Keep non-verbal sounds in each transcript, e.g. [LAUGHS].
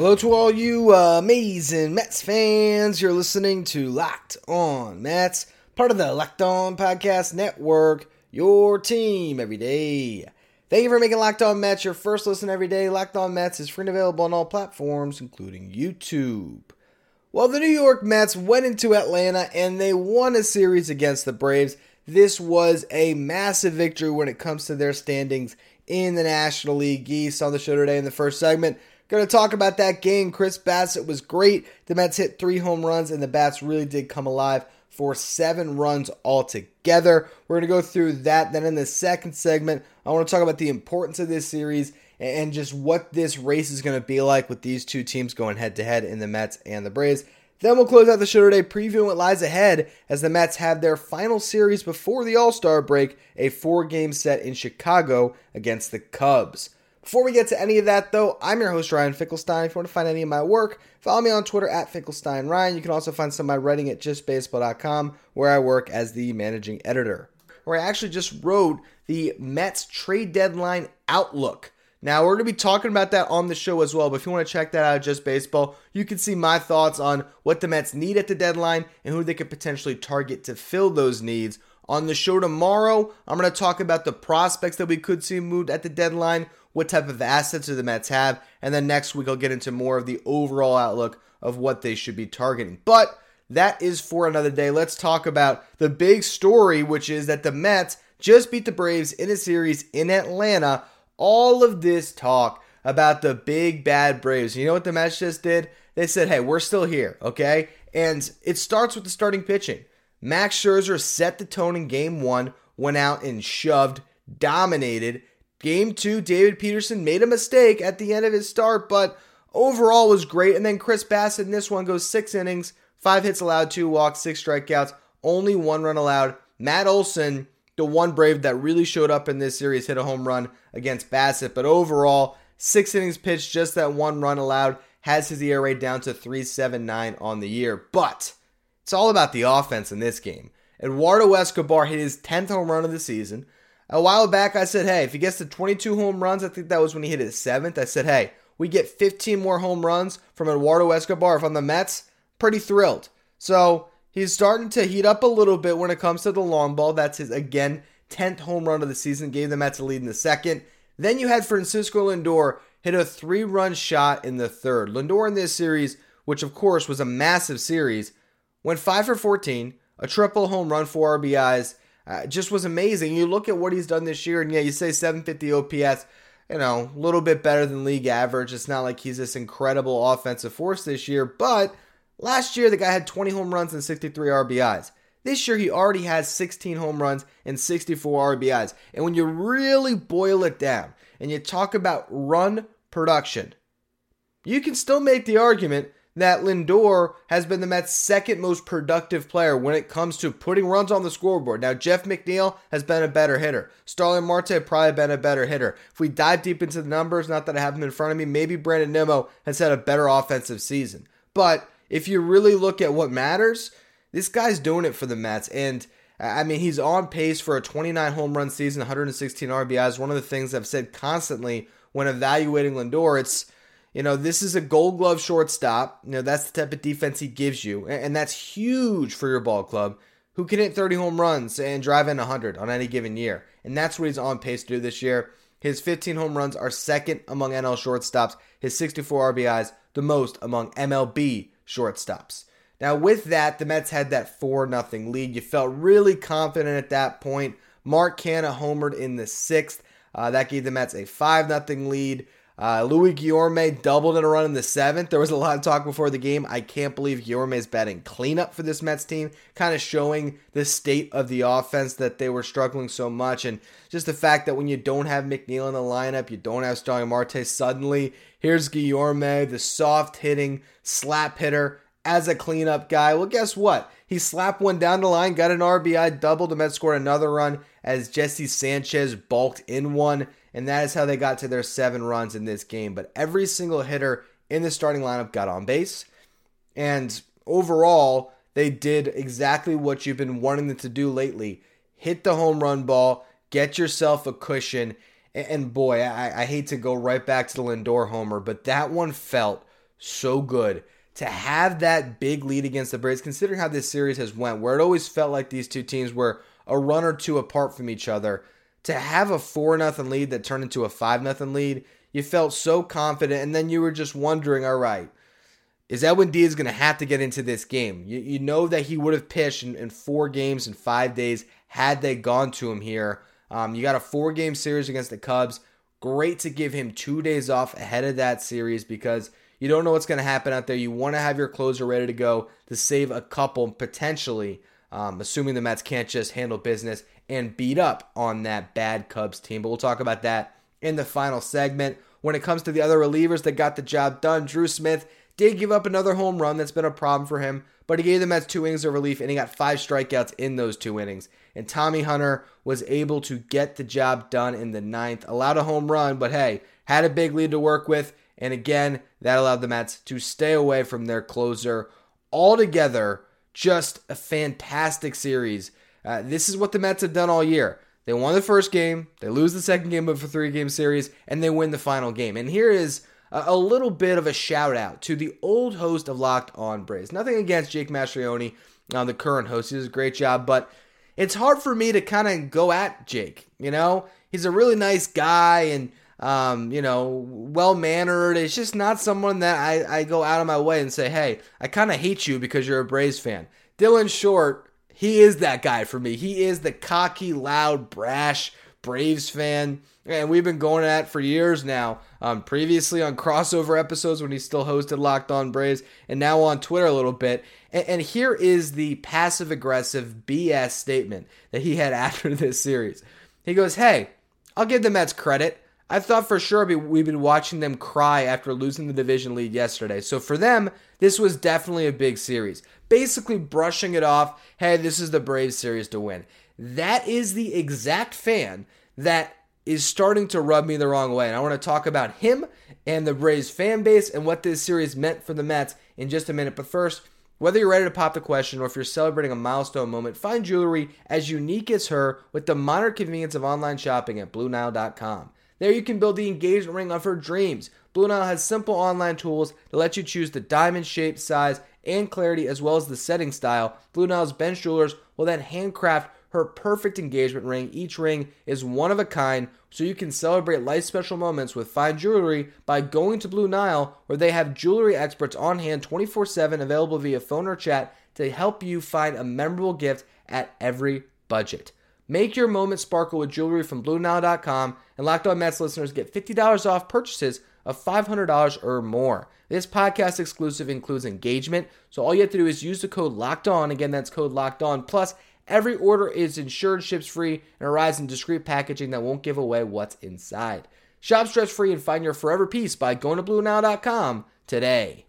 Hello to all you uh, amazing Mets fans. You're listening to Locked On Mets, part of the Locked On Podcast Network, your team every day. Thank you for making Locked On Mets your first listen every day. Locked On Mets is free and available on all platforms, including YouTube. Well, the New York Mets went into Atlanta and they won a series against the Braves. This was a massive victory when it comes to their standings in the National League East. On the show today in the first segment, Going to talk about that game. Chris Bassitt was great. The Mets hit three home runs, and the Bats really did come alive for seven runs altogether. We're going to go through that. Then in the second segment, I want to talk about the importance of this series and just what this race is going to be like with these two teams going head to head in the Mets and the Braves. Then we'll close out the show today previewing what lies ahead as the Mets have their final series before the All Star break, a four game set in Chicago against the Cubs. Before we get to any of that, though, I'm your host, Ryan Finkelstein. If you want to find any of my work, follow me on Twitter at FinkelsteinRyan. You can also find some of my writing at justbaseball.com, where I work as the managing editor. Where I actually just wrote the Mets trade deadline outlook. Now, we're going to be talking about that on the show as well, but if you want to check that out at Just Baseball, you can see my thoughts on what the Mets need at the deadline and who they could potentially target to fill those needs. On the show tomorrow, I'm going to talk about the prospects that we could see moved at the deadline, what type of assets do the Mets have, and then next week I'll get into more of the overall outlook of what they should be targeting. But that is for another day. Let's talk about the big story, which is that the Mets just beat the Braves in a series in Atlanta. All of this talk about the big bad Braves. You know what the Mets just did? They said, hey, we're still here, okay? And it starts with the starting pitching. Max Scherzer set the tone in game one, went out and shoved, dominated, Game two, David Peterson made a mistake at the end of his start, but overall was great. And then Chris Bassitt in this one goes six innings, five hits allowed, two walks, six strikeouts, only one run allowed. Matt Olson, the one Brave that really showed up in this series, hit a home run against Bassitt. But overall, six innings pitched, just that one run allowed, has his ERA down to 379 on the year. But it's all about the offense in this game. Eduardo Escobar hit his 10th home run of the season. A while back, I said, hey, if he gets to 22 home runs, I think that was when he hit his seventh. I said, hey, we get 15 more home runs from Eduardo Escobar from the Mets. Pretty thrilled. So he's starting to heat up a little bit when it comes to the long ball. That's his, again, 10th home run of the season. Gave the Mets a lead in the second. Then you had Francisco Lindor hit a three run shot in the third. Lindor in this series, which of course was a massive series, went 5 for 14, a triple home run, four RBIs, uh, just was amazing. You look at what he's done this year, and yeah, you say 750 OPS, you know, a little bit better than league average. It's not like he's this incredible offensive force this year, but last year the guy had 20 home runs and 63 RBIs. This year he already has 16 home runs and 64 RBIs. And when you really boil it down and you talk about run production, you can still make the argument that Lindor has been the Mets' second most productive player when it comes to putting runs on the scoreboard. Now, Jeff McNeil has been a better hitter. Starling Marte probably been a better hitter. If we dive deep into the numbers, not that I have them in front of me, maybe Brandon Nimmo has had a better offensive season. But if you really look at what matters, this guy's doing it for the Mets. And I mean, he's on pace for a 29 home run season, 116 RBIs. One of the things I've said constantly when evaluating Lindor, it's you know, this is a gold glove shortstop. You know, that's the type of defense he gives you. And that's huge for your ball club who can hit 30 home runs and drive in 100 on any given year. And that's what he's on pace to do this year. His 15 home runs are second among NL shortstops. His 64 RBIs, the most among MLB shortstops. Now, with that, the Mets had that 4 0 lead. You felt really confident at that point. Mark Canha homered in the sixth. Uh, that gave the Mets a 5 0 lead. Uh, Luis Guillorme doubled in a run in the seventh. There was a lot of talk before the game. I can't believe Guillorme is batting cleanup for this Mets team, kind of showing the state of the offense that they were struggling so much. And just the fact that when you don't have McNeil in the lineup, you don't have Starling Marte, suddenly here's Guillorme, the soft hitting slap hitter, as a cleanup guy. Well, guess what? He slapped one down the line, got an RBI double. The Mets scored another run as Jesse Sanchez bulked in one, and that is how they got to their seven runs in this game. But every single hitter in the starting lineup got on base, and overall, they did exactly what you've been wanting them to do lately hit the home run ball, get yourself a cushion. And boy, I, I hate to go right back to the Lindor homer, but that one felt so good to have that big lead against the Braves, considering how this series has went, where it always felt like these two teams were a run or two apart from each other. To have a four nothing lead that turned into a five nothing lead, you felt so confident, and then you were just wondering, all right, is Edwin Diaz going to have to get into this game? You, you know that he would have pitched in, in, four games in five days had they gone to him here. Um, you got a four game series against the Cubs. Great to give him two days off ahead of that series because you don't know what's going to happen out there. You want to have your closer ready to go to save a couple potentially, um, assuming the Mets can't just handle business and beat up on that bad Cubs team. But we'll talk about that in the final segment. When it comes to the other relievers that got the job done, Drew Smith did give up another home run. That's been a problem for him. But he gave the Mets two innings of relief and he got five strikeouts in those two innings. And Tommy Hunter was able to get the job done in the ninth. Allowed a home run, but hey, had a big lead to work with. And again, that allowed the Mets to stay away from their closer. Altogether, just a fantastic series. Uh, this is what the Mets have done all year. They won the first game, they lose the second game of a three game series, and they win the final game. And here is a little bit of a shout out to the old host of Locked On Braves. Nothing against Jake Mastrioni, uh, the current host. He does a great job, but it's hard for me to kind of go at Jake. You know, he's a really nice guy and, um, you know, well mannered. It's just not someone that I, I go out of my way and say, hey, I kind of hate you because you're a Braves fan. Dylan Short, he is that guy for me. He is the cocky, loud, brash Braves fan and we've been going at for years now. Um, previously on crossover episodes when he still hosted Locked On Braves, and now on Twitter a little bit. And, and here is the passive aggressive BS statement that he had [LAUGHS] after this series. He goes, "Hey, I'll give the Mets credit. I thought for sure we've been watching them cry after losing the division lead yesterday. So for them, this was definitely a big series. Basically, brushing it off. Hey, this is the Braves series to win. That is the exact fan that is starting to rub me the wrong way. And I want to talk about him and the Braves fan base and what this series meant for the Mets in just a minute. But first, whether you're ready to pop the question or if you're celebrating a milestone moment, find jewelry as unique as her with the modern convenience of online shopping at BlueNile.com. There you can build the engagement ring of her dreams. Blue Nile has simple online tools to let you choose the diamond shape, size, and clarity as well as the setting style. Blue Nile's bench jewelers will then handcraft her perfect engagement ring. Each ring is one of a kind, so you can celebrate life special moments with fine jewelry by going to Blue Nile, where they have jewelry experts on hand 24 7 available via phone or chat to help you find a memorable gift at every budget. Make your moment sparkle with jewelry from BlueNile.com, and Locked On Mets listeners get $50 off purchases of $500 or more. This podcast exclusive includes engagement, so all you have to do is use the code LOCKED ON. Again, that's code LOCKED ON. Plus, Every order is insured, ships free, and arrives in discreet packaging that won't give away what's inside. Shop stress free and find your forever piece by going to BlueNile.com today.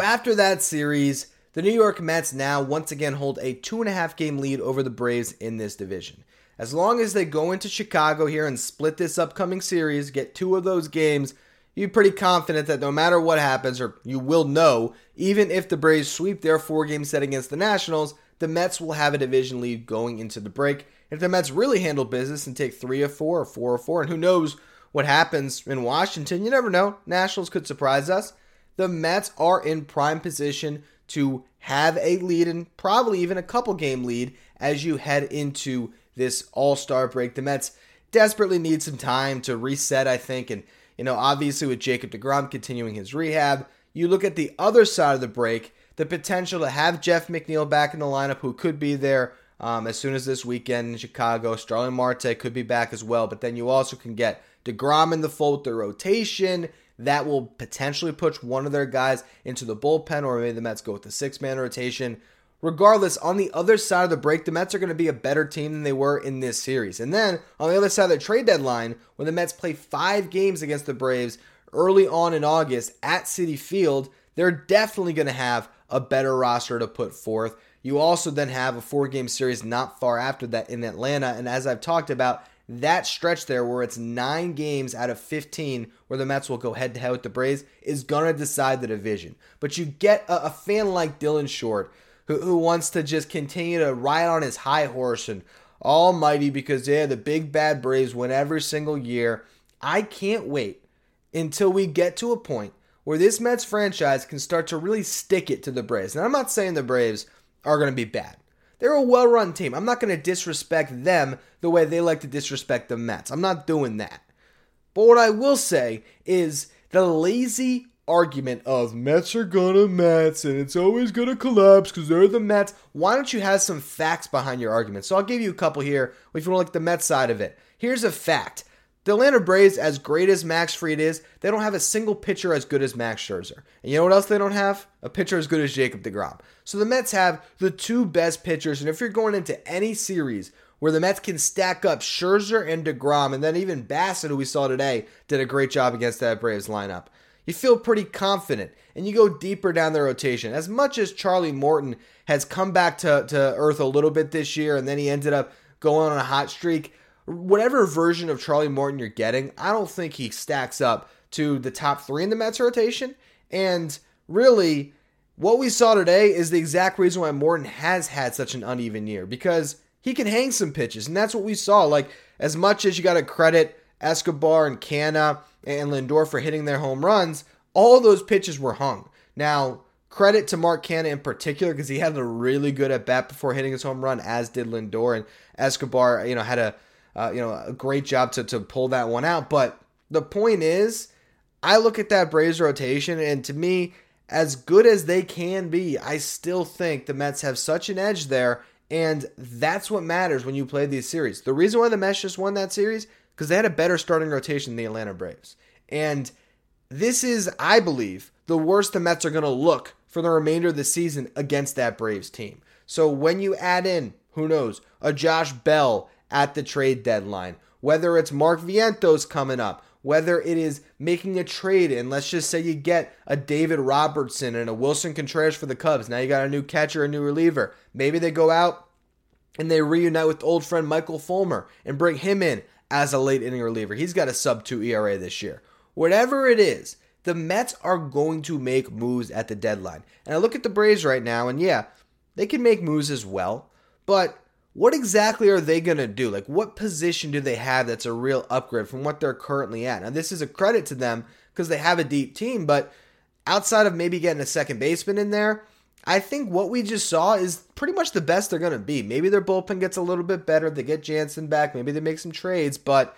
So after that series, the New York Mets now once again hold a two and a half game lead over the Braves in this division. As long as they go into Chicago here and split this upcoming series, get two of those games, you're pretty confident that no matter what happens, or you will know, even if the Braves sweep their four game set against the Nationals, the Mets will have a division lead going into the break. If the Mets really handle business and take three or four or four or four, and who knows what happens in Washington, you never know. Nationals could surprise us. The Mets are in prime position to have a lead and probably even a couple game lead as you head into this All Star break. The Mets desperately need some time to reset, I think. And, you know, obviously with Jacob DeGrom continuing his rehab, you look at the other side of the break, the potential to have Jeff McNeil back in the lineup, who could be there um, as soon as this weekend in Chicago. Starling Marte could be back as well. But then you also can get DeGrom in the fold, the rotation. That will potentially push one of their guys into the bullpen, or maybe the Mets go with the six man rotation. Regardless, on the other side of the break, the Mets are going to be a better team than they were in this series. And then on the other side of the trade deadline, when the Mets play five games against the Braves early on in August at Citi Field, they're definitely going to have a better roster to put forth. You also then have a four game series not far after that in Atlanta. And as I've talked about, that stretch there where it's nine games out of 15 where the Mets will go head to head with the Braves is going to decide the division. But you get a, a fan like Dylan Short who, who wants to just continue to ride on his high horse and almighty because yeah, the big bad Braves win every single year. I can't wait until we get to a point where this Mets franchise can start to really stick it to the Braves. And I'm not saying the Braves are going to be bad. They're a well run team. I'm not going to disrespect them the way they like to disrespect the Mets. I'm not doing that. But what I will say is the lazy argument of Mets are gonna Mets and it's always gonna collapse because they're the Mets. Why don't you have some facts behind your argument? So I'll give you a couple here if you want to look the Mets side of it. Here's a fact. The Atlanta Braves, as great as Max Fried is, they don't have a single pitcher as good as Max Scherzer. And you know what else they don't have? A pitcher as good as Jacob DeGrom. So the Mets have the two best pitchers. And if you're going into any series where the Mets can stack up Scherzer and DeGrom, and then even Bassitt, who we saw today, did a great job against that Braves lineup you feel pretty confident and you go deeper down the rotation. As much as Charlie Morton has come back to, to earth a little bit this year and then he ended up going on a hot streak, whatever version of Charlie Morton you're getting, I don't think he stacks up to the top three in the Mets rotation. And really, what we saw today is the exact reason why Morton has had such an uneven year because he can hang some pitches. And that's what we saw. Like, as much as you got to credit Escobar and Canha and Lindor for hitting their home runs, all those pitches were hung. Now, credit to Mark Canha in particular because he had a really good at bat before hitting his home run, as did Lindor and Escobar. You know, had a uh, you know a great job to to pull that one out. But the point is, I look at that Braves rotation, and to me, as good as they can be, I still think the Mets have such an edge there. And that's what matters when you play these series. The reason why the Mets just won that series because they had a better starting rotation than the Atlanta Braves. And this is, I believe, the worst the Mets are going to look for the remainder of the season against that Braves team. So when you add in, who knows, a Josh Bell at the trade deadline, whether it's Mark Vientos coming up, whether it is making a trade, and let's just say you get a David Robertson and a Willson Contreras for the Cubs. Now you got a new catcher, a new reliever. Maybe they go out and they reunite with old friend Michael Fulmer and bring him in as a late inning reliever. He's got a sub 2 ERA this year. Whatever it is, the Mets are going to make moves at the deadline. And I look at the Braves right now, and yeah, they can make moves as well. But what exactly are they going to do? Like, what position do they have that's a real upgrade from what they're currently at? Now, this is a credit to them because they have a deep team, but outside of maybe getting a second baseman in there, I think what we just saw is pretty much the best they're going to be. Maybe their bullpen gets a little bit better. They get Jansen back. Maybe they make some trades. But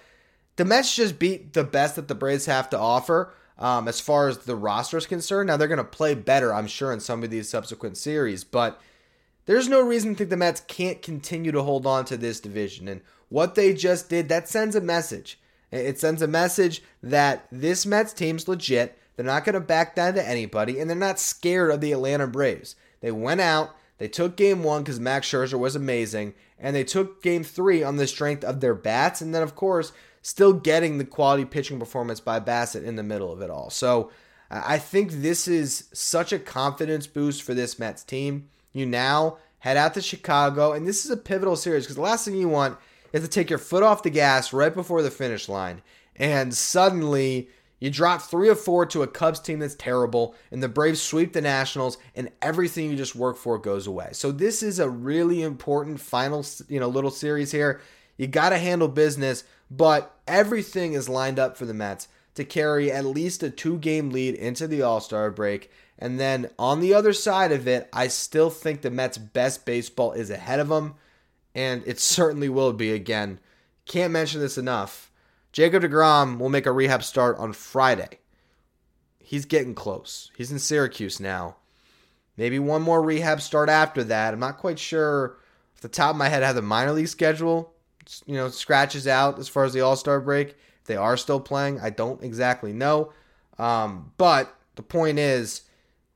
the Mets just beat the best that the Braves have to offer um, as far as the roster is concerned. Now, they're going to play better, I'm sure, in some of these subsequent series. But there's no reason to think the Mets can't continue to hold on to this division. And what they just did, that sends a message. It sends a message that this Mets team's legit they're not going to back down to anybody, and they're not scared of the Atlanta Braves. They went out, they took game one because Max Scherzer was amazing, and they took game three on the strength of their bats, and then, of course, still getting the quality pitching performance by Bassitt in the middle of it all. So I think this is such a confidence boost for this Mets team. You now head out to Chicago, and this is a pivotal series because the last thing you want is to take your foot off the gas right before the finish line, and suddenly you drop three or four to a Cubs team that's terrible, and the Braves sweep the Nationals, and everything you just work for goes away. So this is a really important final, you know, little series here. You got to handle business, but everything is lined up for the Mets to carry at least a two-game lead into the All-Star break. And then on the other side of it, I still think the Mets' best baseball is ahead of them, and it [LAUGHS] certainly will be again. Can't mention this enough Jacob DeGrom will make a rehab start on Friday. He's getting close. He's in Syracuse now. Maybe one more rehab start after that. I'm not quite sure off the top of my head how the minor league schedule you know scratches out as far as the All-Star break. If they are still playing, I don't exactly know. Um, but the point is,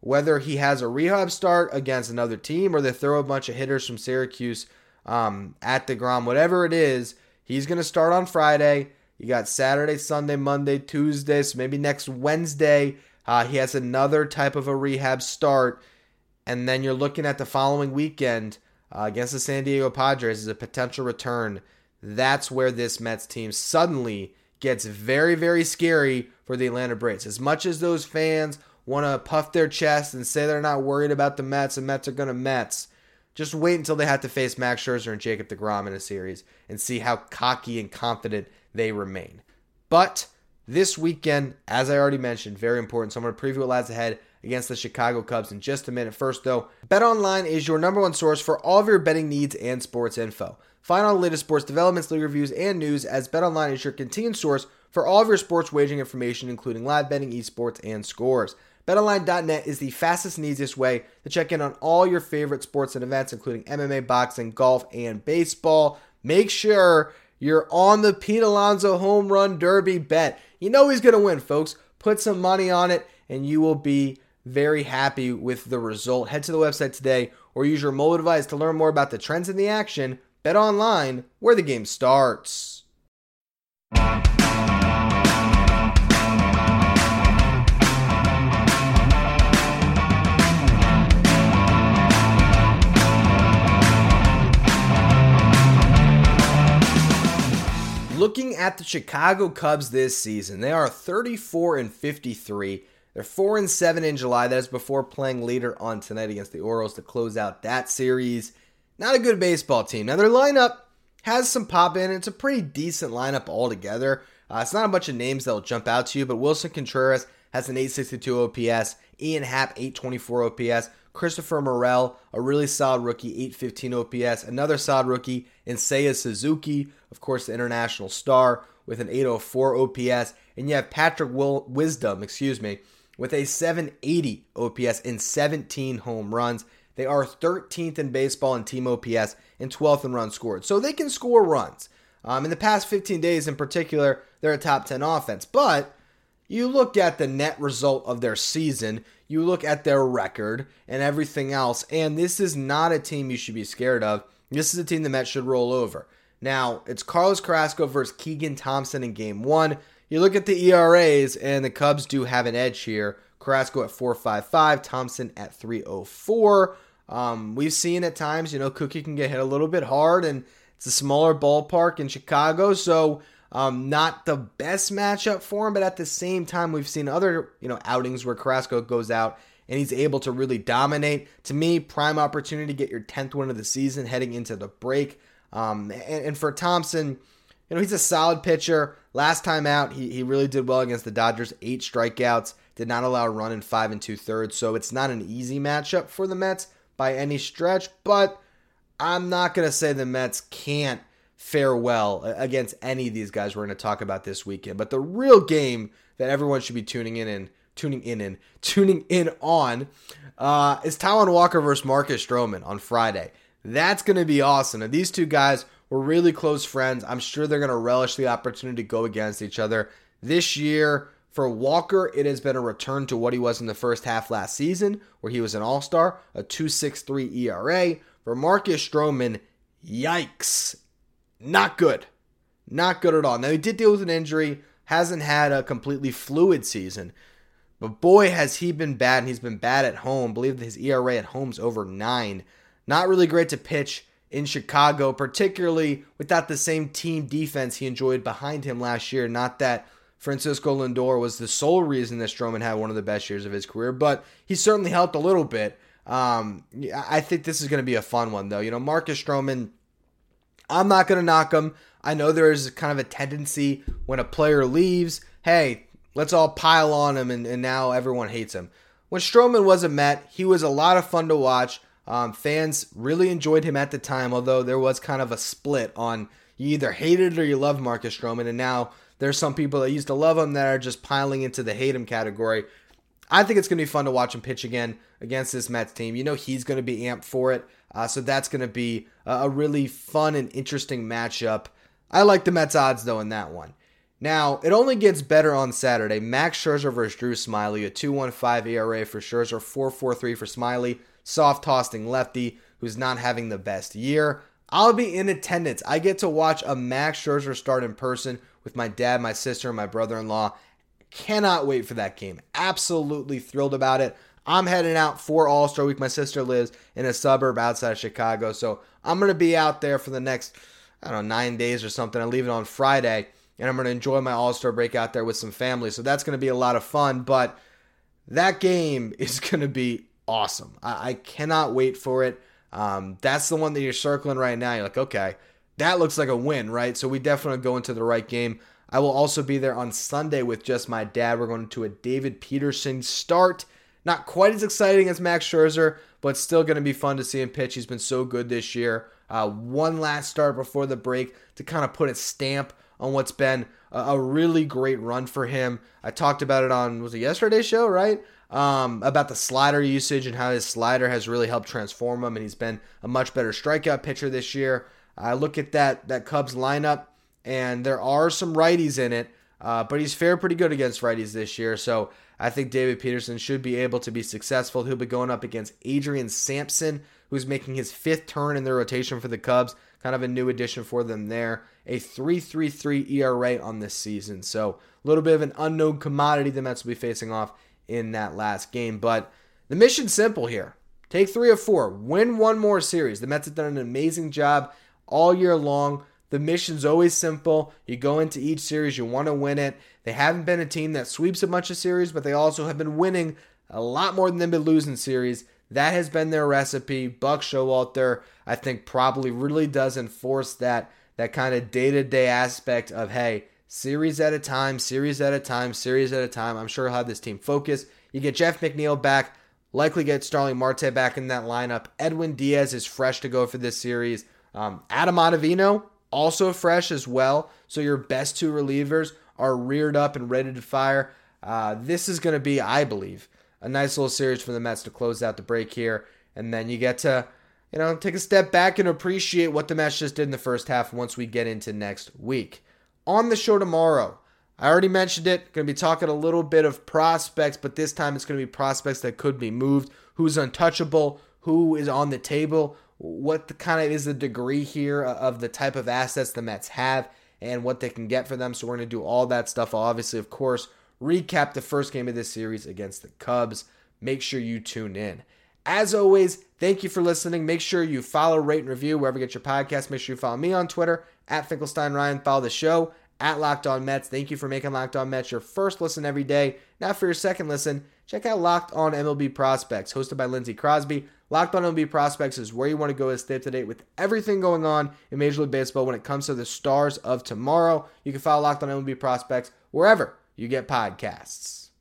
whether he has a rehab start against another team or they throw a bunch of hitters from Syracuse um, at DeGrom, whatever it is, he's going to start on Friday. You got Saturday, Sunday, Monday, Tuesday, so maybe next Wednesday uh, he has another type of a rehab start. And then you're looking at the following weekend uh, against the San Diego Padres as a potential return. That's where this Mets team suddenly gets very, very scary for the Atlanta Braves. As much as those fans want to puff their chest and say they're not worried about the Mets and Mets are going to Mets, just wait until they have to face Max Scherzer and Jacob DeGrom in a series and see how cocky and confident they remain. But this weekend, as I already mentioned, very important. So I'm going to preview what lies ahead against the Chicago Cubs in just a minute. First, though, BetOnline is your number one source for all of your betting needs and sports info. Find all the latest sports developments, league reviews, and news as BetOnline is your continued source for all of your sports wagering information, including live betting, esports, and scores. BetOnline.net is the fastest and easiest way to check in on all your favorite sports and events, including MMA, boxing, golf, and baseball. Make sure you're on the Pete Alonso home run derby bet. You know he's going to win, folks. Put some money on it, and you will be very happy with the result. Head to the website today or use your mobile device to learn more about the trends in the action. Bet online, where the game starts. Looking at the Chicago Cubs this season, they are 34 and 53. They're 4 and 7 in July. That is before playing later on tonight against the Orioles to close out that series. Not a good baseball team. Now, their lineup has some pop in. It's a pretty decent lineup altogether. Uh, it's not a bunch of names that will jump out to you, but Willson Contreras has an 862 OPS, Ian Happ 824 OPS, Christopher Morel, a really solid rookie, 815 OPS. Another solid rookie, and Seiya Suzuki, of course, the international star, with an 804 OPS. And you have Patrick Will- Wisdom, excuse me, with a 780 OPS and 17 home runs. They are 13th in baseball in team OPS and 12th in runs scored. So they can score runs. Um, in the past 15 days in particular, they're a top 10 offense. But you look at the net result of their season, you look at their record and everything else, and this is not a team you should be scared of. This is a team the Mets should roll over. Now, it's Carlos Carrasco versus Keegan Thompson in game one. You look at the ERAs, and the Cubs do have an edge here. Carrasco at 4.55, Thompson at 3.04. Um, we've seen at times, you know, Cookie can get hit a little bit hard, and it's a smaller ballpark in Chicago, so um, not the best matchup for him, but at the same time, we've seen other you know outings where Carrasco goes out and he's able to really dominate. To me, prime opportunity to get your 10th win of the season heading into the break. Um, and, and, for Thompson, you know, he's a solid pitcher. Last time out, he, he really did well against the Dodgers. Eight strikeouts, did not allow a run in five and two thirds. So it's not an easy matchup for the Mets by any stretch, but I'm not to say the Mets can't fare well against any of these guys we're going to talk about this weekend. But the real game that everyone should be tuning in and tuning in and tuning in on uh, is Taijuan Walker versus Marcus Stroman on Friday. That's going to be awesome. And these two guys were really close friends. I'm sure they're going to relish the opportunity to go against each other this year. For Walker, it has been a return to what he was in the first half last season, where he was an all star, a 2.63 ERA. For Marcus Stroman, yikes. Not good. Not good at all. Now, he did deal with an injury, hasn't had a completely fluid season, but boy, has he been bad, and he's been bad at home. I believe that his ERA at home's over nine. Not really great to pitch in Chicago, particularly without the same team defense he enjoyed behind him last year. Not that Francisco Lindor was the sole reason that Stroman had one of the best years of his career, but he certainly helped a little bit. Um, I think this is going to be a fun one, though. You know, Marcus Stroman, I'm not going to knock him. I know there is kind of a tendency when a player leaves, hey, let's all pile on him, and, and now everyone hates him. When Stroman was a Met, he was a lot of fun to watch. Um, fans really enjoyed him at the time, although there was kind of a split on you either hated or you loved Marcus Stroman, and now there's some people that used to love him that are just piling into the hate him category. I think it's going to be fun to watch him pitch again against this Mets team. You know he's going to be amped for it, uh, so that's going to be a really fun and interesting matchup. I like the Mets odds though in that one. Now, it only gets better on Saturday. Max Scherzer versus Drew Smyly, a 2.15 ERA for Scherzer, 4.43 for Smyly, soft tossing lefty who's not having the best year. I'll be in attendance. I get to watch a Max Scherzer start in person with my dad, my sister, and my brother in law. Cannot wait for that game. Absolutely thrilled about it. I'm heading out for All Star Week. My sister lives in a suburb outside of Chicago, so I'm going to be out there for the next, I don't know, nine days or something. I leave it on Friday and I'm going to enjoy my All Star break out there with some family. So that's going to be a lot of fun. But that game [LAUGHS] is going to be awesome. I, I cannot wait for it. Um, that's the one that you're circling right now. You're like, okay, that looks like a win, right? So we definitely go into the right game. I will also be there on Sunday with just my dad. We're going to a David Peterson start. Not quite as exciting as Max Scherzer, but still going to be fun to see him pitch. He's been so good this year. Uh, one last start before the break to kind of put a stamp on what's been a, a really great run for him. I talked about it on was it yesterday's show, right? Um, about the slider usage and how his slider has really helped transform him, and he's been a much better strikeout pitcher this year. I look at that that Cubs lineup, and there are some righties in it, uh, but he's fared pretty good against righties this year. So I think David Peterson should be able to be successful. He'll be going up against Adrian Sampson, who's making his fifth turn in the rotation for the Cubs. Kind of a new addition for them there. A 3.33 ERA on this season. So a little bit of an unknown commodity the Mets will be facing off in that last game. But the mission's simple here. Take three or four. Win one more series. The Mets have done an amazing job all year long. The mission's always simple. You go into each series, you want to win it. They haven't been a team that sweeps a bunch of series, but they also have been winning a lot more than they've been losing series. That has been their recipe. Buck Showalter, I think, probably really does enforce that that kind of day-to-day aspect of hey, series at a time, series at a time, series at a time. I'm sure he'll have this team focused. You get Jeff McNeil back, likely get Starling Marte back in that lineup. Edwin Diaz is fresh to go for this series. Um, Adam Ottavino also fresh as well. So your best two relievers are reared up and ready to fire. Uh, this is going to be, I believe, a nice little series for the Mets to close out the break here. And then you get to, you know, take a step back and appreciate what the Mets just did in the first half once we get into next week. On the show tomorrow, I already mentioned it. Going to be talking a little bit of prospects, but this time it's going to be prospects that could be moved. Who's untouchable? Who is on the table? What kind of is the degree here of the type of assets the Mets have and what they can get for them? So we're going to do all that stuff. I'll obviously, of course, recap the first game of this series against the Cubs. Make sure you tune in. As always, thank you for listening. Make sure you follow, rate, and review wherever you get your podcast. Make sure you follow me on Twitter at Finkelstein Ryan. Follow the show at Locked On Mets. Thank you for making Locked On Mets your first listen every day. Now, for your second listen, check out Locked On MLB Prospects, hosted by Lindsey Crosby. Locked On MLB Prospects is where you want to go to stay up to date with everything going on in Major League Baseball when it comes to the stars of tomorrow. You can follow Locked On MLB Prospects wherever you get podcasts.